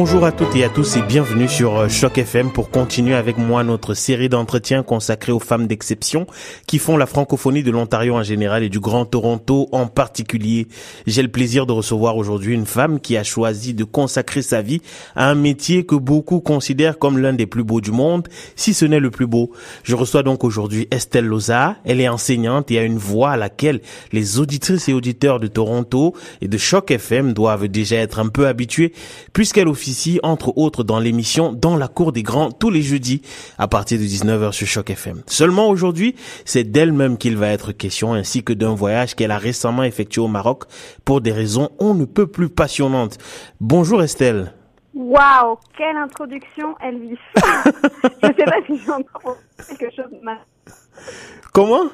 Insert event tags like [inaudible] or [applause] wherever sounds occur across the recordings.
Bonjour à toutes et à tous et bienvenue sur euh, Choc FM pour continuer avec moi notre série d'entretiens consacrés aux femmes d'exception qui font la francophonie de l'Ontario en général et du Grand Toronto en particulier. J'ai le plaisir de recevoir aujourd'hui une femme qui a choisi de consacrer sa vie à un métier que beaucoup considèrent comme l'un des plus beaux du monde, si ce n'est le plus beau. Je reçois donc aujourd'hui Estelle Loza. Elle est enseignante et a une voix à laquelle les auditrices et auditeurs de Toronto et de Choc FM doivent déjà être un peu habitués puisqu'elle ici, entre autres, dans l'émission Dans la cour des grands tous les jeudis à partir de 19h sur Choc FM. Seulement aujourd'hui, c'est d'elle-même qu'il va être question ainsi que d'un voyage qu'elle a récemment effectué au Maroc pour des raisons on ne peut plus passionnantes. Bonjour Estelle. Waouh, quelle introduction Elvis. [laughs] Je sais pas si j'entends quelque chose. Comment?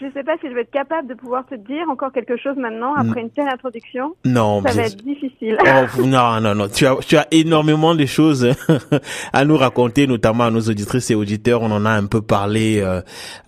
Je ne sais pas si je vais être capable de pouvoir te dire encore quelque chose maintenant après une telle introduction. Non, ça va être difficile. Oh, non, non, non. Tu as, tu as énormément de choses [laughs] à nous raconter, notamment à nos auditrices et auditeurs. On en a un peu parlé euh,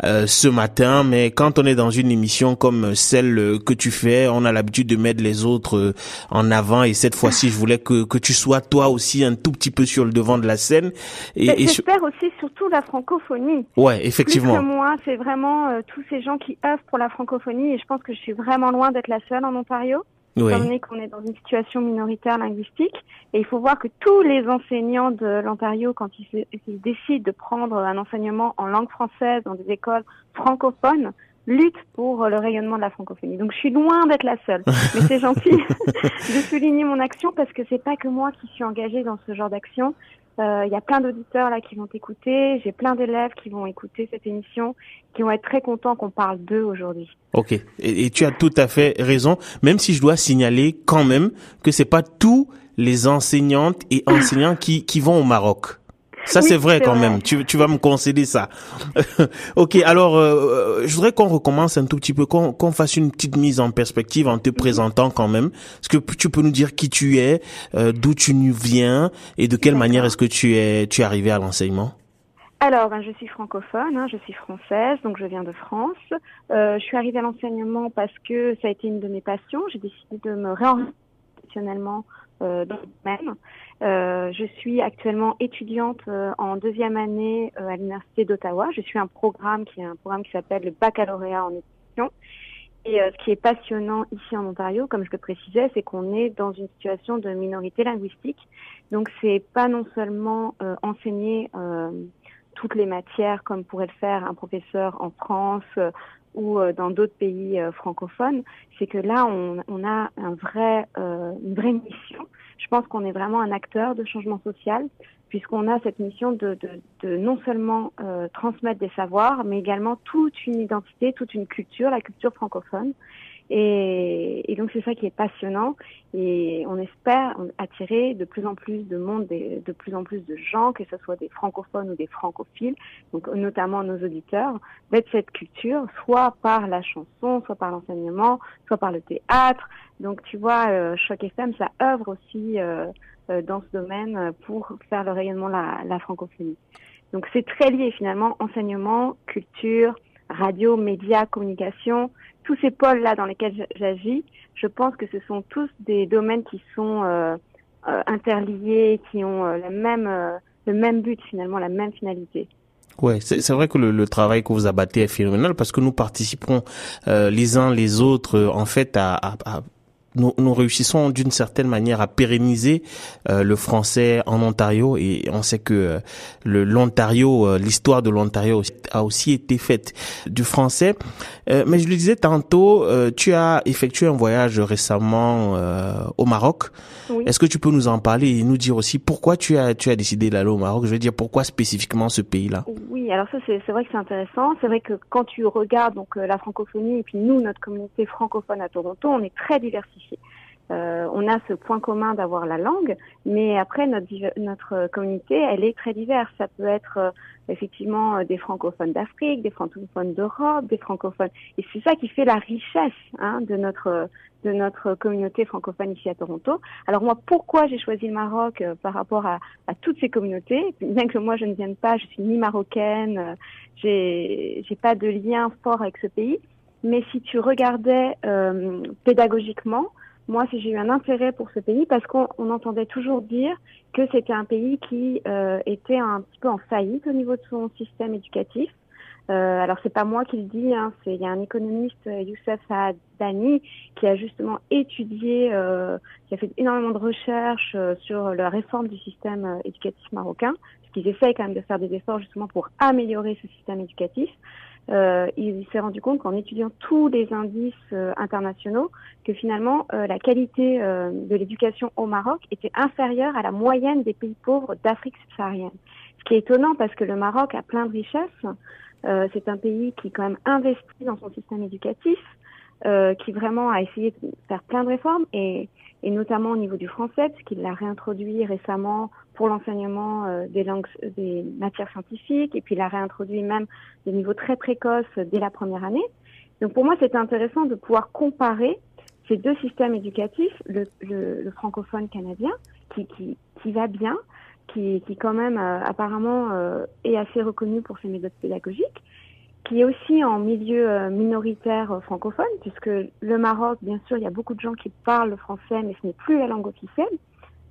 euh, ce matin, mais quand on est dans une émission comme celle que tu fais, on a l'habitude de mettre les autres euh, en avant. Et cette fois-ci, je voulais que que tu sois toi aussi un tout petit peu sur le devant de la scène. Et, et j'espère aussi surtout la francophonie. Ouais, effectivement. Plus que moi, c'est vraiment tous ces gens qui œuvrent pour la francophonie et je pense que je suis vraiment loin d'être la seule en Ontario. Oui. Étant donné qu'on est dans une situation minoritaire linguistique, et il faut voir que tous les enseignants de l'Ontario, quand ils, ils, décident de prendre un enseignement en langue française dans des écoles francophones, luttent pour le rayonnement de la francophonie. Donc je suis loin d'être la seule, [laughs] mais c'est gentil [laughs] de souligner mon action parce que c'est pas que moi qui suis engagée dans ce genre d'action. Il euh, y a plein d'auditeurs là qui vont écouter. J'ai plein d'élèves qui vont écouter cette émission, qui vont être très contents qu'on parle d'eux aujourd'hui. Ok, et, tu as tout à fait raison. Même si je dois signaler quand même que c'est pas tous les enseignantes et enseignants qui vont au Maroc. Ça, c'est vrai quand même. Tu, tu vas me concéder ça. [laughs] ok, alors, euh, je voudrais qu'on recommence un tout petit peu, qu'on fasse une petite mise en perspective en te présentant quand même. Est-ce que tu peux nous dire qui tu es, euh, d'où tu viens et de quelle manière est-ce que tu es, tu es arrivé à l'enseignement? Alors, ben, je suis francophone, hein, je suis française, donc je viens de France. Euh, je suis arrivée à l'enseignement parce que ça a été une de mes passions. J'ai décidé de me réorienter professionnellement euh. Euh, je suis actuellement étudiante euh, en deuxième année euh, à l'université d'Ottawa. Je suis un programme qui est un programme qui s'appelle le baccalauréat en éducation. Et ce qui est passionnant ici en Ontario, comme je le précisais, c'est qu'on est dans une situation de minorité linguistique. Donc c'est pas non seulement enseigner toutes les matières comme pourrait le faire un professeur en France ou dans d'autres pays francophones, c'est que là on, on a un vrai, une vraie mission je pense qu'on est vraiment un acteur de changement social, puisqu'on a cette mission de, de, de non seulement euh, transmettre des savoirs, mais également toute une identité, toute une culture, la culture francophone. Et, et donc c'est ça qui est passionnant et on espère attirer de plus en plus de monde, de plus en plus de gens, que ce soit des francophones ou des francophiles, donc notamment nos auditeurs, d'être cette culture, soit par la chanson, soit par l'enseignement, soit par le théâtre. Donc tu vois, euh, Choc FM, ça œuvre aussi euh, euh, dans ce domaine pour faire le rayonnement de la, la francophonie. Donc c'est très lié finalement, enseignement, culture, radio, médias, communication, tous ces pôles-là dans lesquels j'agis, je pense que ce sont tous des domaines qui sont euh, euh, interliés, qui ont euh, la même, le même but finalement, la même finalité. Ouais, c'est vrai que le, travail que vous abattez est phénoménal parce que nous participons les uns les autres en fait à nous, nous, réussissons d'une certaine manière à pérenniser euh, le français en Ontario et on sait que euh, le l'Ontario, euh, l'histoire de l'Ontario a aussi été faite du français. mais je le disais tantôt, tu as effectué un voyage récemment au Maroc. Est-ce que tu peux nous en parler et nous dire aussi pourquoi tu as tu as décidé d'aller au Maroc? Je veux dire pourquoi spécifiquement ce pays-là? Oui, alors ça c'est vrai que c'est intéressant. C'est vrai que quand tu regardes donc la francophonie et puis nous notre communauté francophone à Toronto, on est très diversifié euh, on a ce point commun d'avoir la langue, mais après notre notre communauté, elle est très diverse. Ça peut être euh, effectivement euh, des francophones d'Afrique, des francophones d'Europe, des francophones, et c'est ça qui fait la richesse hein, de notre de notre communauté francophone ici à Toronto. Alors moi, pourquoi j'ai choisi le Maroc par rapport à, à, toutes ces communautés? Bien que moi je ne vienne pas, je suis ni marocaine, j'ai j'ai pas de lien fort avec ce pays. Mais si tu regardais euh, pédagogiquement, moi, j'ai eu un intérêt pour ce pays parce qu'on entendait toujours dire que c'était un pays qui euh, était un petit peu en faillite au niveau de son système éducatif. Euh, alors c'est pas moi qui le dis, hein, c'est il y a un économiste euh, Youssef Dani qui a justement étudié, euh, qui a fait énormément de recherches euh, sur la réforme du système euh, éducatif marocain, parce qu'ils essayent quand même de faire des efforts justement pour améliorer ce système éducatif. Euh, il s'est rendu compte qu'en étudiant tous les indices internationaux, que finalement la qualité de l'éducation au Maroc était inférieure à la moyenne des pays pauvres d'Afrique subsaharienne. Ce qui est étonnant parce que le Maroc a plein de richesses. Euh, c'est un pays qui quand même investit dans son système éducatif, euh, qui vraiment a essayé de faire plein de réformes et, et notamment au niveau du français, puisqu'il l'a réintroduit récemment pour l'enseignement euh, des langues, des matières scientifiques, et puis il l'a réintroduit même des niveaux très précoces dès la première année. Donc pour moi, c'est intéressant de pouvoir comparer ces deux systèmes éducatifs, le, le, le francophone canadien, qui, qui, qui va bien, qui, qui quand même euh, apparemment euh, est assez reconnu pour ses méthodes pédagogiques, qui est aussi en milieu euh, minoritaire francophone, puisque le Maroc, bien sûr, il y a beaucoup de gens qui parlent le français, mais ce n'est plus la langue officielle.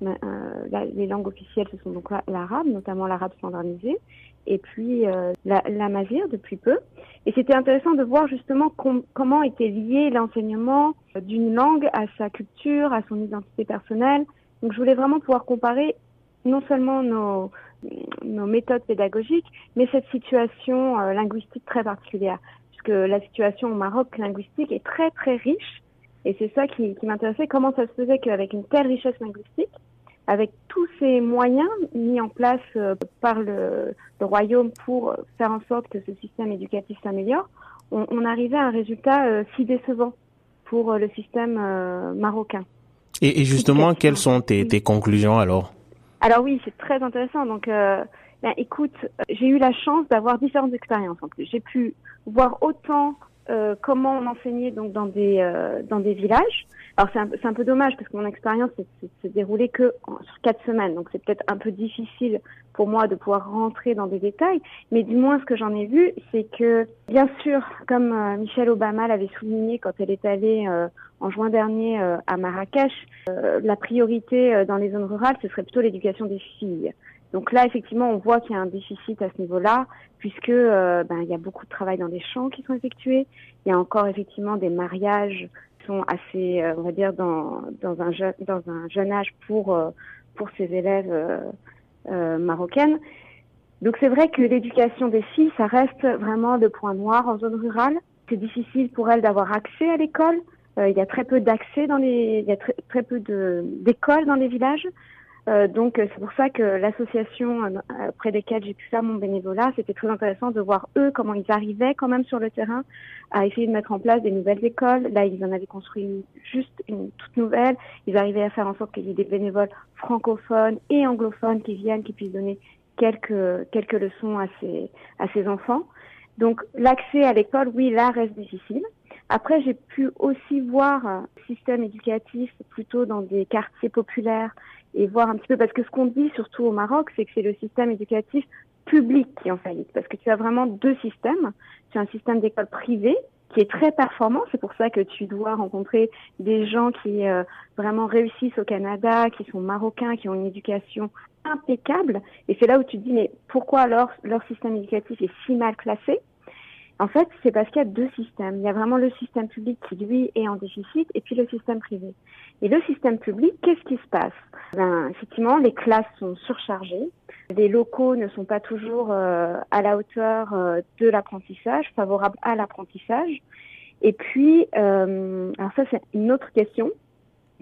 La, les langues officielles, ce sont donc l'arabe, notamment l'arabe standardisé, et puis euh, la, mazir depuis peu. Et c'était intéressant de voir justement com comment était lié l'enseignement d'une langue à sa culture, à son identité personnelle. Donc je voulais vraiment pouvoir comparer non seulement nos, nos méthodes pédagogiques, mais cette situation euh, linguistique très particulière, puisque la situation au Maroc linguistique est très très riche, et c'est ça qui, qui m'intéressait, comment ça se faisait qu'avec une telle richesse linguistique, avec tous ces moyens mis en place euh, par le, le, royaume pour faire en sorte que ce système éducatif s'améliore, on, on, arrivait à un résultat euh, si décevant pour le système marocain. Et, et justement, quelles sont tes, tes conclusions alors? Alors oui, c'est très intéressant. Donc, euh, ben, écoute, j'ai eu la chance d'avoir différentes expériences en plus. J'ai pu voir autant euh, comment on enseignait donc dans des euh, dans des villages. Alors c'est un, un, peu dommage parce que mon expérience s'est déroulée que sur quatre semaines, donc c'est peut-être un peu difficile pour moi de pouvoir rentrer dans des détails. Mais du moins ce que j'en ai vu, c'est que bien sûr, comme euh, Michelle Obama l'avait souligné quand elle est allée en juin dernier à Marrakech, la priorité dans les zones rurales, ce serait plutôt l'éducation des filles. Donc là, effectivement, on voit qu'il y a un déficit à ce niveau-là, puisque euh, ben, il y a beaucoup de travail dans des champs qui sont effectués. Il y a encore effectivement des mariages qui sont assez, euh, on va dire, dans, dans, un, jeune, dans un jeune âge pour, euh, pour ces élèves marocaines. Donc c'est vrai que l'éducation des filles, ça reste vraiment le point noir en zone rurale. C'est difficile pour elles d'avoir accès à l'école. il y a très peu d'accès dans les, il y a très, très peu d'écoles dans les villages. Euh, donc euh, c'est pour ça que l'association euh, près desquelles j'ai pu faire mon bénévolat, c'était très intéressant de voir eux comment ils arrivaient quand même sur le terrain à essayer de mettre en place des nouvelles écoles. Là, ils en avaient construit une, juste une toute nouvelle. Ils arrivaient à faire en sorte qu'il y ait des bénévoles francophones et anglophones qui viennent, qui puissent donner quelques quelques leçons à ces à ces enfants. Donc l'accès à l'école, oui, là reste difficile. Après, j'ai pu aussi voir un système éducatif plutôt dans des quartiers populaires et voir un petit peu, parce que ce qu'on dit surtout au Maroc, c'est que c'est le système éducatif public qui en faillite, parce que tu as vraiment deux systèmes. Tu as un système d'école privée qui est très performant, c'est pour ça que tu dois rencontrer des gens qui euh, vraiment réussissent au Canada, qui sont marocains, qui ont une éducation impeccable, et c'est là où tu te dis, mais pourquoi alors leur système éducatif est si mal classé? En fait, c'est parce qu'il y a deux systèmes. Il y a vraiment le système public qui, lui, est en déficit, et puis le système privé. Et le système public, qu'est-ce qui se passe? Ben, Effectivement, les classes sont surchargées, les locaux ne sont pas toujours euh, à la hauteur euh, de l'apprentissage, favorables à l'apprentissage. Et puis, euh, alors ça c'est une autre question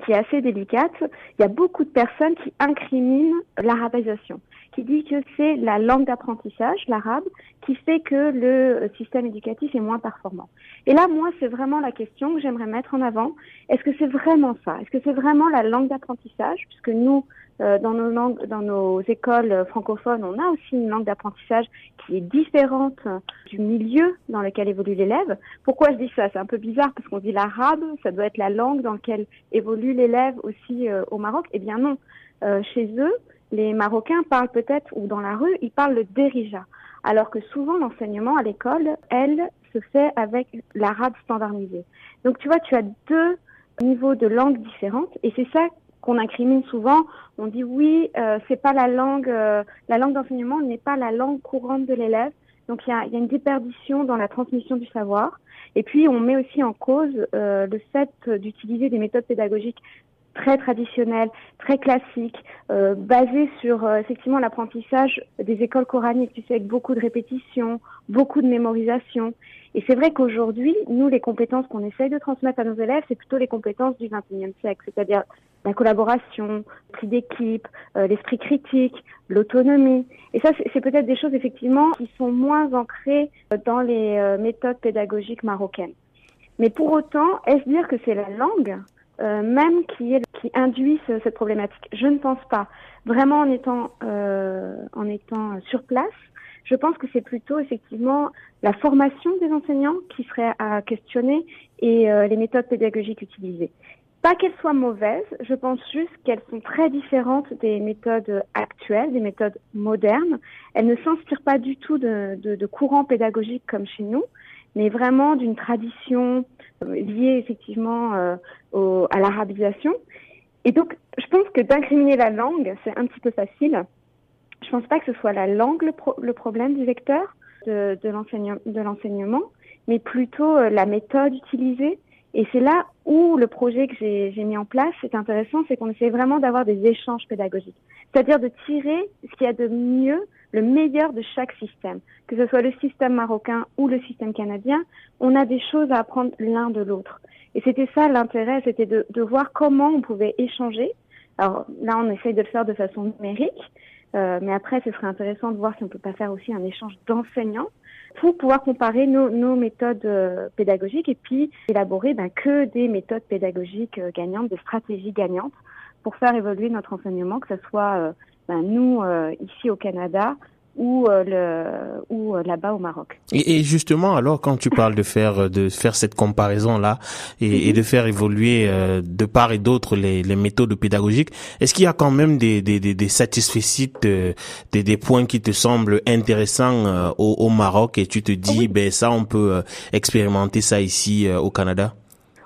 qui est assez délicate. Il y a beaucoup de personnes qui incriminent l'arabisation qui dit que c'est la langue d'apprentissage, l'arabe, qui fait que le système éducatif est moins performant. Et là, moi, c'est vraiment la question que j'aimerais mettre en avant. Est-ce que c'est vraiment ça? Est-ce que c'est vraiment la langue d'apprentissage? Puisque nous, euh, dans nos langues, dans nos écoles francophones, on a aussi une langue d'apprentissage qui est différente du milieu dans lequel évolue l'élève. Pourquoi je dis ça? C'est un peu bizarre parce qu'on dit l'arabe, ça doit être la langue dans laquelle évolue l'élève aussi euh, au Maroc. Eh bien non, euh, chez eux, les Marocains parlent peut-être, ou dans la rue, ils parlent le derija. Alors que souvent l'enseignement à l'école, elle, se fait avec l'arabe standardisé. Donc tu vois, tu as deux niveaux de langue différentes et c'est ça qu'on incrimine souvent. On dit oui, euh, c'est pas la langue, euh, la langue d'enseignement n'est pas la langue courante de l'élève. Donc il y a, y a, une déperdition dans la transmission du savoir. Et puis on met aussi en cause euh, le fait d'utiliser des méthodes pédagogiques très traditionnelles, très classiques, euh, basées sur euh, effectivement l'apprentissage des écoles coraniques, tu sais, avec beaucoup de répétitions, beaucoup de mémorisation. Et c'est vrai qu'aujourd'hui, nous, les compétences qu'on essaye de transmettre à nos élèves, c'est plutôt les compétences du XXIe siècle, c'est-à-dire la collaboration, l'esprit d'équipe, euh, l'esprit critique, l'autonomie. Et ça, c'est peut-être des choses effectivement qui sont moins ancrées dans les euh, méthodes pédagogiques marocaines. Mais pour autant, est-ce dire que c'est la langue euh, même qui, est, qui induit ce, cette problématique Je ne pense pas. Vraiment en étant, en étant sur place, je pense que c'est plutôt effectivement la formation des enseignants qui serait à questionner et euh, les méthodes pédagogiques utilisées. Pas qu'elles soient mauvaises, je pense juste qu'elles sont très différentes des méthodes actuelles, des méthodes modernes. Elles ne s'inspirent pas du tout de, de, de courants pédagogiques comme chez nous, mais vraiment d'une tradition euh, liée effectivement euh, à l'arabisation. Et donc, je pense que d'incriminer la langue, c'est un petit peu facile. Je pense pas que ce soit la langue le problème du vecteur de, de l'enseignement, mais plutôt euh, la méthode utilisée. Et c'est là où le projet que j'ai mis en place est intéressant, c'est qu'on essaie vraiment d'avoir des échanges pédagogiques. C'est-à-dire de tirer ce qu'il y a de mieux, le meilleur de chaque système. Que ce soit le système marocain ou le système canadien, on a des choses à apprendre l'un de l'autre. Et c'était ça l'intérêt, c'était de, de voir comment on pouvait échanger. Alors là, on essaye de le faire de façon numérique, euh, mais après, ce serait intéressant de voir si on peut pas faire aussi un échange d'enseignants pour pouvoir comparer nos, nos méthodes euh, pédagogiques et puis élaborer ben, que des méthodes pédagogiques euh, gagnantes, des stratégies gagnantes pour faire évoluer notre enseignement, que ce soit euh, ben, nous ici au Canada ou euh, le ou euh, là-bas au Maroc. Et, et, justement, alors quand tu parles de faire de faire cette comparaison là et, mm -hmm. et de faire évoluer euh, de part et d'autre les, les méthodes pédagogiques, est-ce qu'il y a quand même des des des, des satisfaits, euh, des des points qui te semblent intéressants euh, au, au, Maroc et tu te dis oui. ben ça on peut expérimenter ça ici au Canada?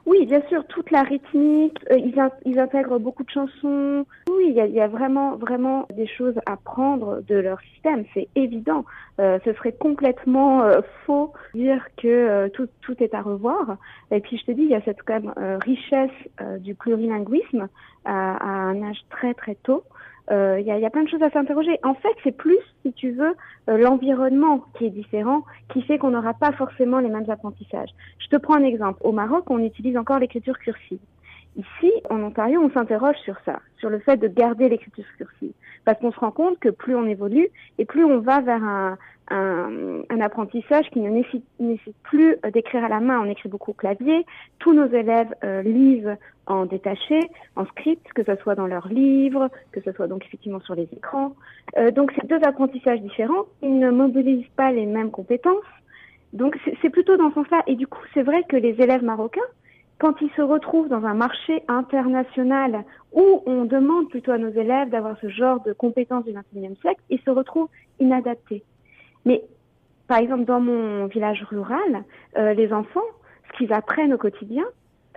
Oui, bien sûr, toute la rythmique, euh, ils, ils, intègrent beaucoup de chansons. Oui, il y a, y a, vraiment, vraiment des choses à prendre de leur système, c'est évident. Euh, ce serait complètement euh, faux dire que euh, tout, tout est à revoir. Et puis je te dis, il y a cette quand même euh, richesse euh, du plurilinguisme à, à, un âge très très tôt. Il euh, y, a, y, a, plein de choses à s'interroger. En fait, c'est plus, si tu veux, euh, l'environnement qui est différent, qui fait qu'on n'aura pas forcément les mêmes apprentissages. Je te prends un exemple. Au Maroc, on utilise encore l'écriture cursive. Ici, en Ontario, on s'interroge sur ça, sur le fait de garder l'écriture cursive. Parce qu'on se rend compte que plus on évolue et plus on va vers un, un, un apprentissage qui ne nécessite, plus d'écrire à la main. On écrit beaucoup au clavier. Tous nos élèves euh, lisent en détaché, en script, que ce soit dans leurs livres, que ce soit donc effectivement sur les écrans. Euh, donc c'est deux apprentissages différents. Ils ne mobilisent pas les mêmes compétences. Donc c'est plutôt dans ce sens-là. Et du coup, c'est vrai que les élèves marocains, quand ils se retrouvent dans un marché international où on demande plutôt à nos élèves d'avoir ce genre de compétences du XXIe siècle, ils se retrouvent inadaptés. Mais par exemple, dans mon village rural, euh, les enfants, ce qu'ils apprennent au quotidien,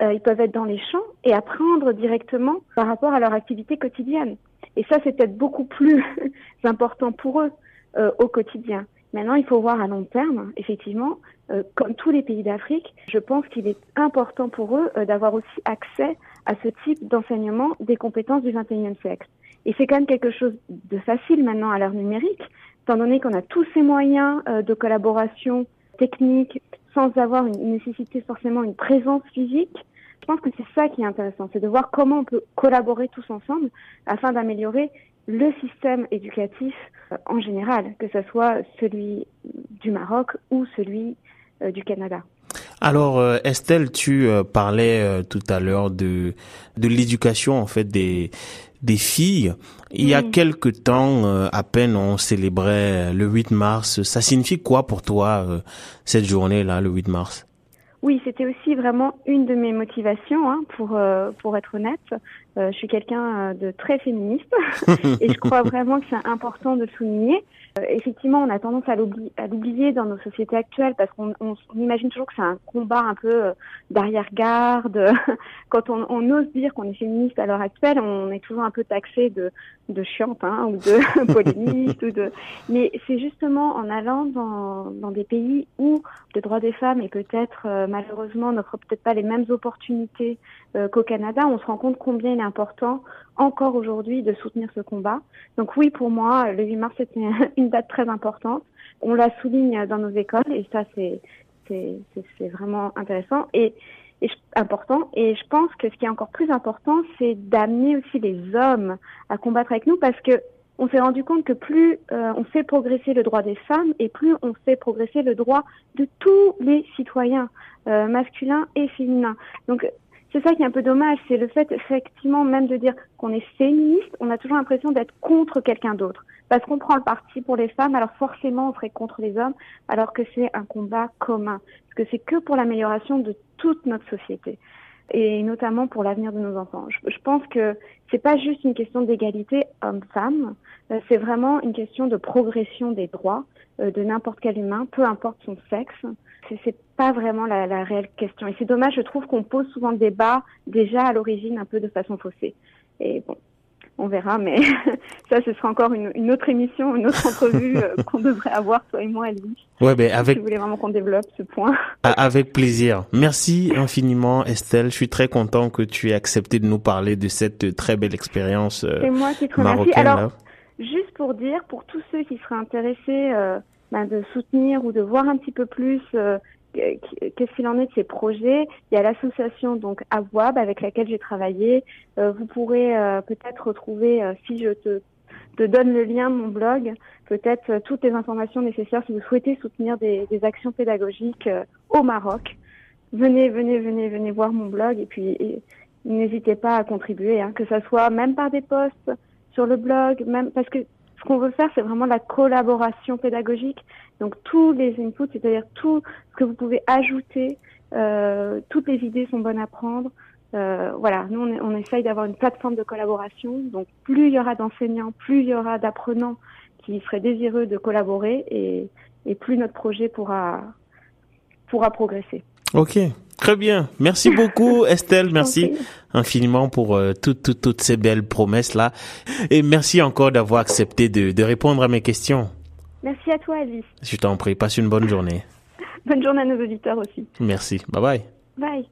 euh, ils peuvent être dans les champs et apprendre directement par rapport à leur activité quotidienne. Et ça, c'est peut-être beaucoup plus [laughs] important pour eux euh, au quotidien. Maintenant, il faut voir à long terme, effectivement, euh, comme tous les pays d'Afrique, je pense qu'il est important pour eux euh, d'avoir aussi accès à ce type d'enseignement des compétences du XXIe siècle. Et c'est quand même quelque chose de facile maintenant à l'heure numérique, étant donné qu'on a tous ces moyens euh, de collaboration technique sans avoir une nécessité forcément une présence physique. Je pense que c'est ça qui est intéressant, c'est de voir comment on peut collaborer tous ensemble afin d'améliorer le système éducatif euh, en général, que ce soit celui du Maroc ou celui euh, du Canada. Alors euh, Estelle, tu parlais tout à l'heure de de l'éducation en fait des des filles. Il y a quelque temps, à peine, on célébrait le 8 mars. Ça signifie quoi pour toi cette journée-là, le 8 mars? Oui, c'était aussi vraiment une de mes motivations, hein, pour pour être honnête. je suis quelqu'un de très féministe [laughs] et je crois vraiment que c'est important de le souligner. Euh, effectivement, on a tendance à l'oublier dans nos sociétés actuelles parce qu'on on, imagine toujours que c'est un combat un peu euh, d'arrière-garde. [laughs] Quand on, on, ose dire qu'on est féministe à l'heure actuelle, on est toujours un peu taxé de, de chiante hein, ou de [laughs] polémiste. ou de... [laughs] Mais c'est justement en allant dans, dans des pays où le droit des femmes et peut-être euh, malheureusement n'offre peut-être pas les mêmes opportunités qu'au Canada, on se rend compte combien il est important encore aujourd'hui de soutenir ce combat. Donc oui, pour moi, le 8 mars, c'est [laughs] une date très importante. On la souligne dans nos écoles et ça, c'est c'est vraiment intéressant et, et, important. Et je pense que ce qui est encore plus important, c'est d'amener aussi les hommes à combattre avec nous parce que on s'est rendu compte que plus euh, on fait progresser le droit des femmes et plus on fait progresser le droit de tous les citoyens, euh, masculins et féminins. Donc c'est ça qui est un peu dommage, c'est le fait effectivement même de dire qu'on est féministe, on a toujours l'impression d'être contre quelqu'un d'autre. Parce qu'on prend le parti pour les femmes, alors forcément on serait contre les hommes, alors que c'est un combat commun. Parce que c'est que pour l'amélioration de toute notre société et notamment pour l'avenir de nos enfants. Je, pense que c'est pas juste une question d'égalité homme-femme, euh, c'est vraiment une question de progression des droits euh, de n'importe quel humain, peu importe son sexe. C'est pas vraiment la, la réelle question. Et c'est dommage, je trouve qu'on pose souvent le débat déjà à l'origine un peu de façon faussée. Et bon, on verra, mais [laughs] ça, ce sera encore une, une autre émission, une autre entrevue euh, [laughs] qu'on devrait avoir, toi et moi, Elvis. Ouais, ben avec. Si vous voulez vraiment qu'on développe ce point. Avec plaisir. Merci infiniment, Estelle. Je suis très content que tu aies accepté de nous parler de cette très belle expérience euh, moi qui te remercie. Alors, juste pour dire, pour tous ceux qui seraient intéressés euh, ben, de soutenir ou de voir un petit peu plus euh, qu'est-ce qu'il en est de ces projets? Il y a l'association donc Awab avec laquelle j'ai travaillé. Euh, vous pourrez euh, peut-être retrouver, euh, si je te, donne le lien mon blog, peut-être toutes les informations nécessaires si vous souhaitez soutenir des, actions pédagogiques au Maroc. Venez, venez, venez, venez voir mon blog et puis n'hésitez pas à contribuer, hein, que ça soit même par des posts sur le blog, même parce que ce qu'on veut faire, c'est vraiment la collaboration pédagogique. Donc tous les inputs, c'est-à-dire tout ce que vous pouvez ajouter, euh, toutes les idées sont bonnes à prendre. Euh, voilà, nous on, essaye d'avoir une plateforme de collaboration. Donc plus il y aura d'enseignants, plus il y aura d'apprenants qui seraient désireux de collaborer et, et plus notre projet pourra pourra progresser. Ok, très bien. Merci beaucoup [laughs] Estelle, merci infiniment pour euh, toutes, toutes, toutes ces belles promesses-là. Et merci encore d'avoir accepté de, de répondre à mes questions. Merci à toi Alice. Je t'en prie, passe une bonne journée. [laughs] bonne journée à nos auditeurs aussi. Merci, bye bye. Bye.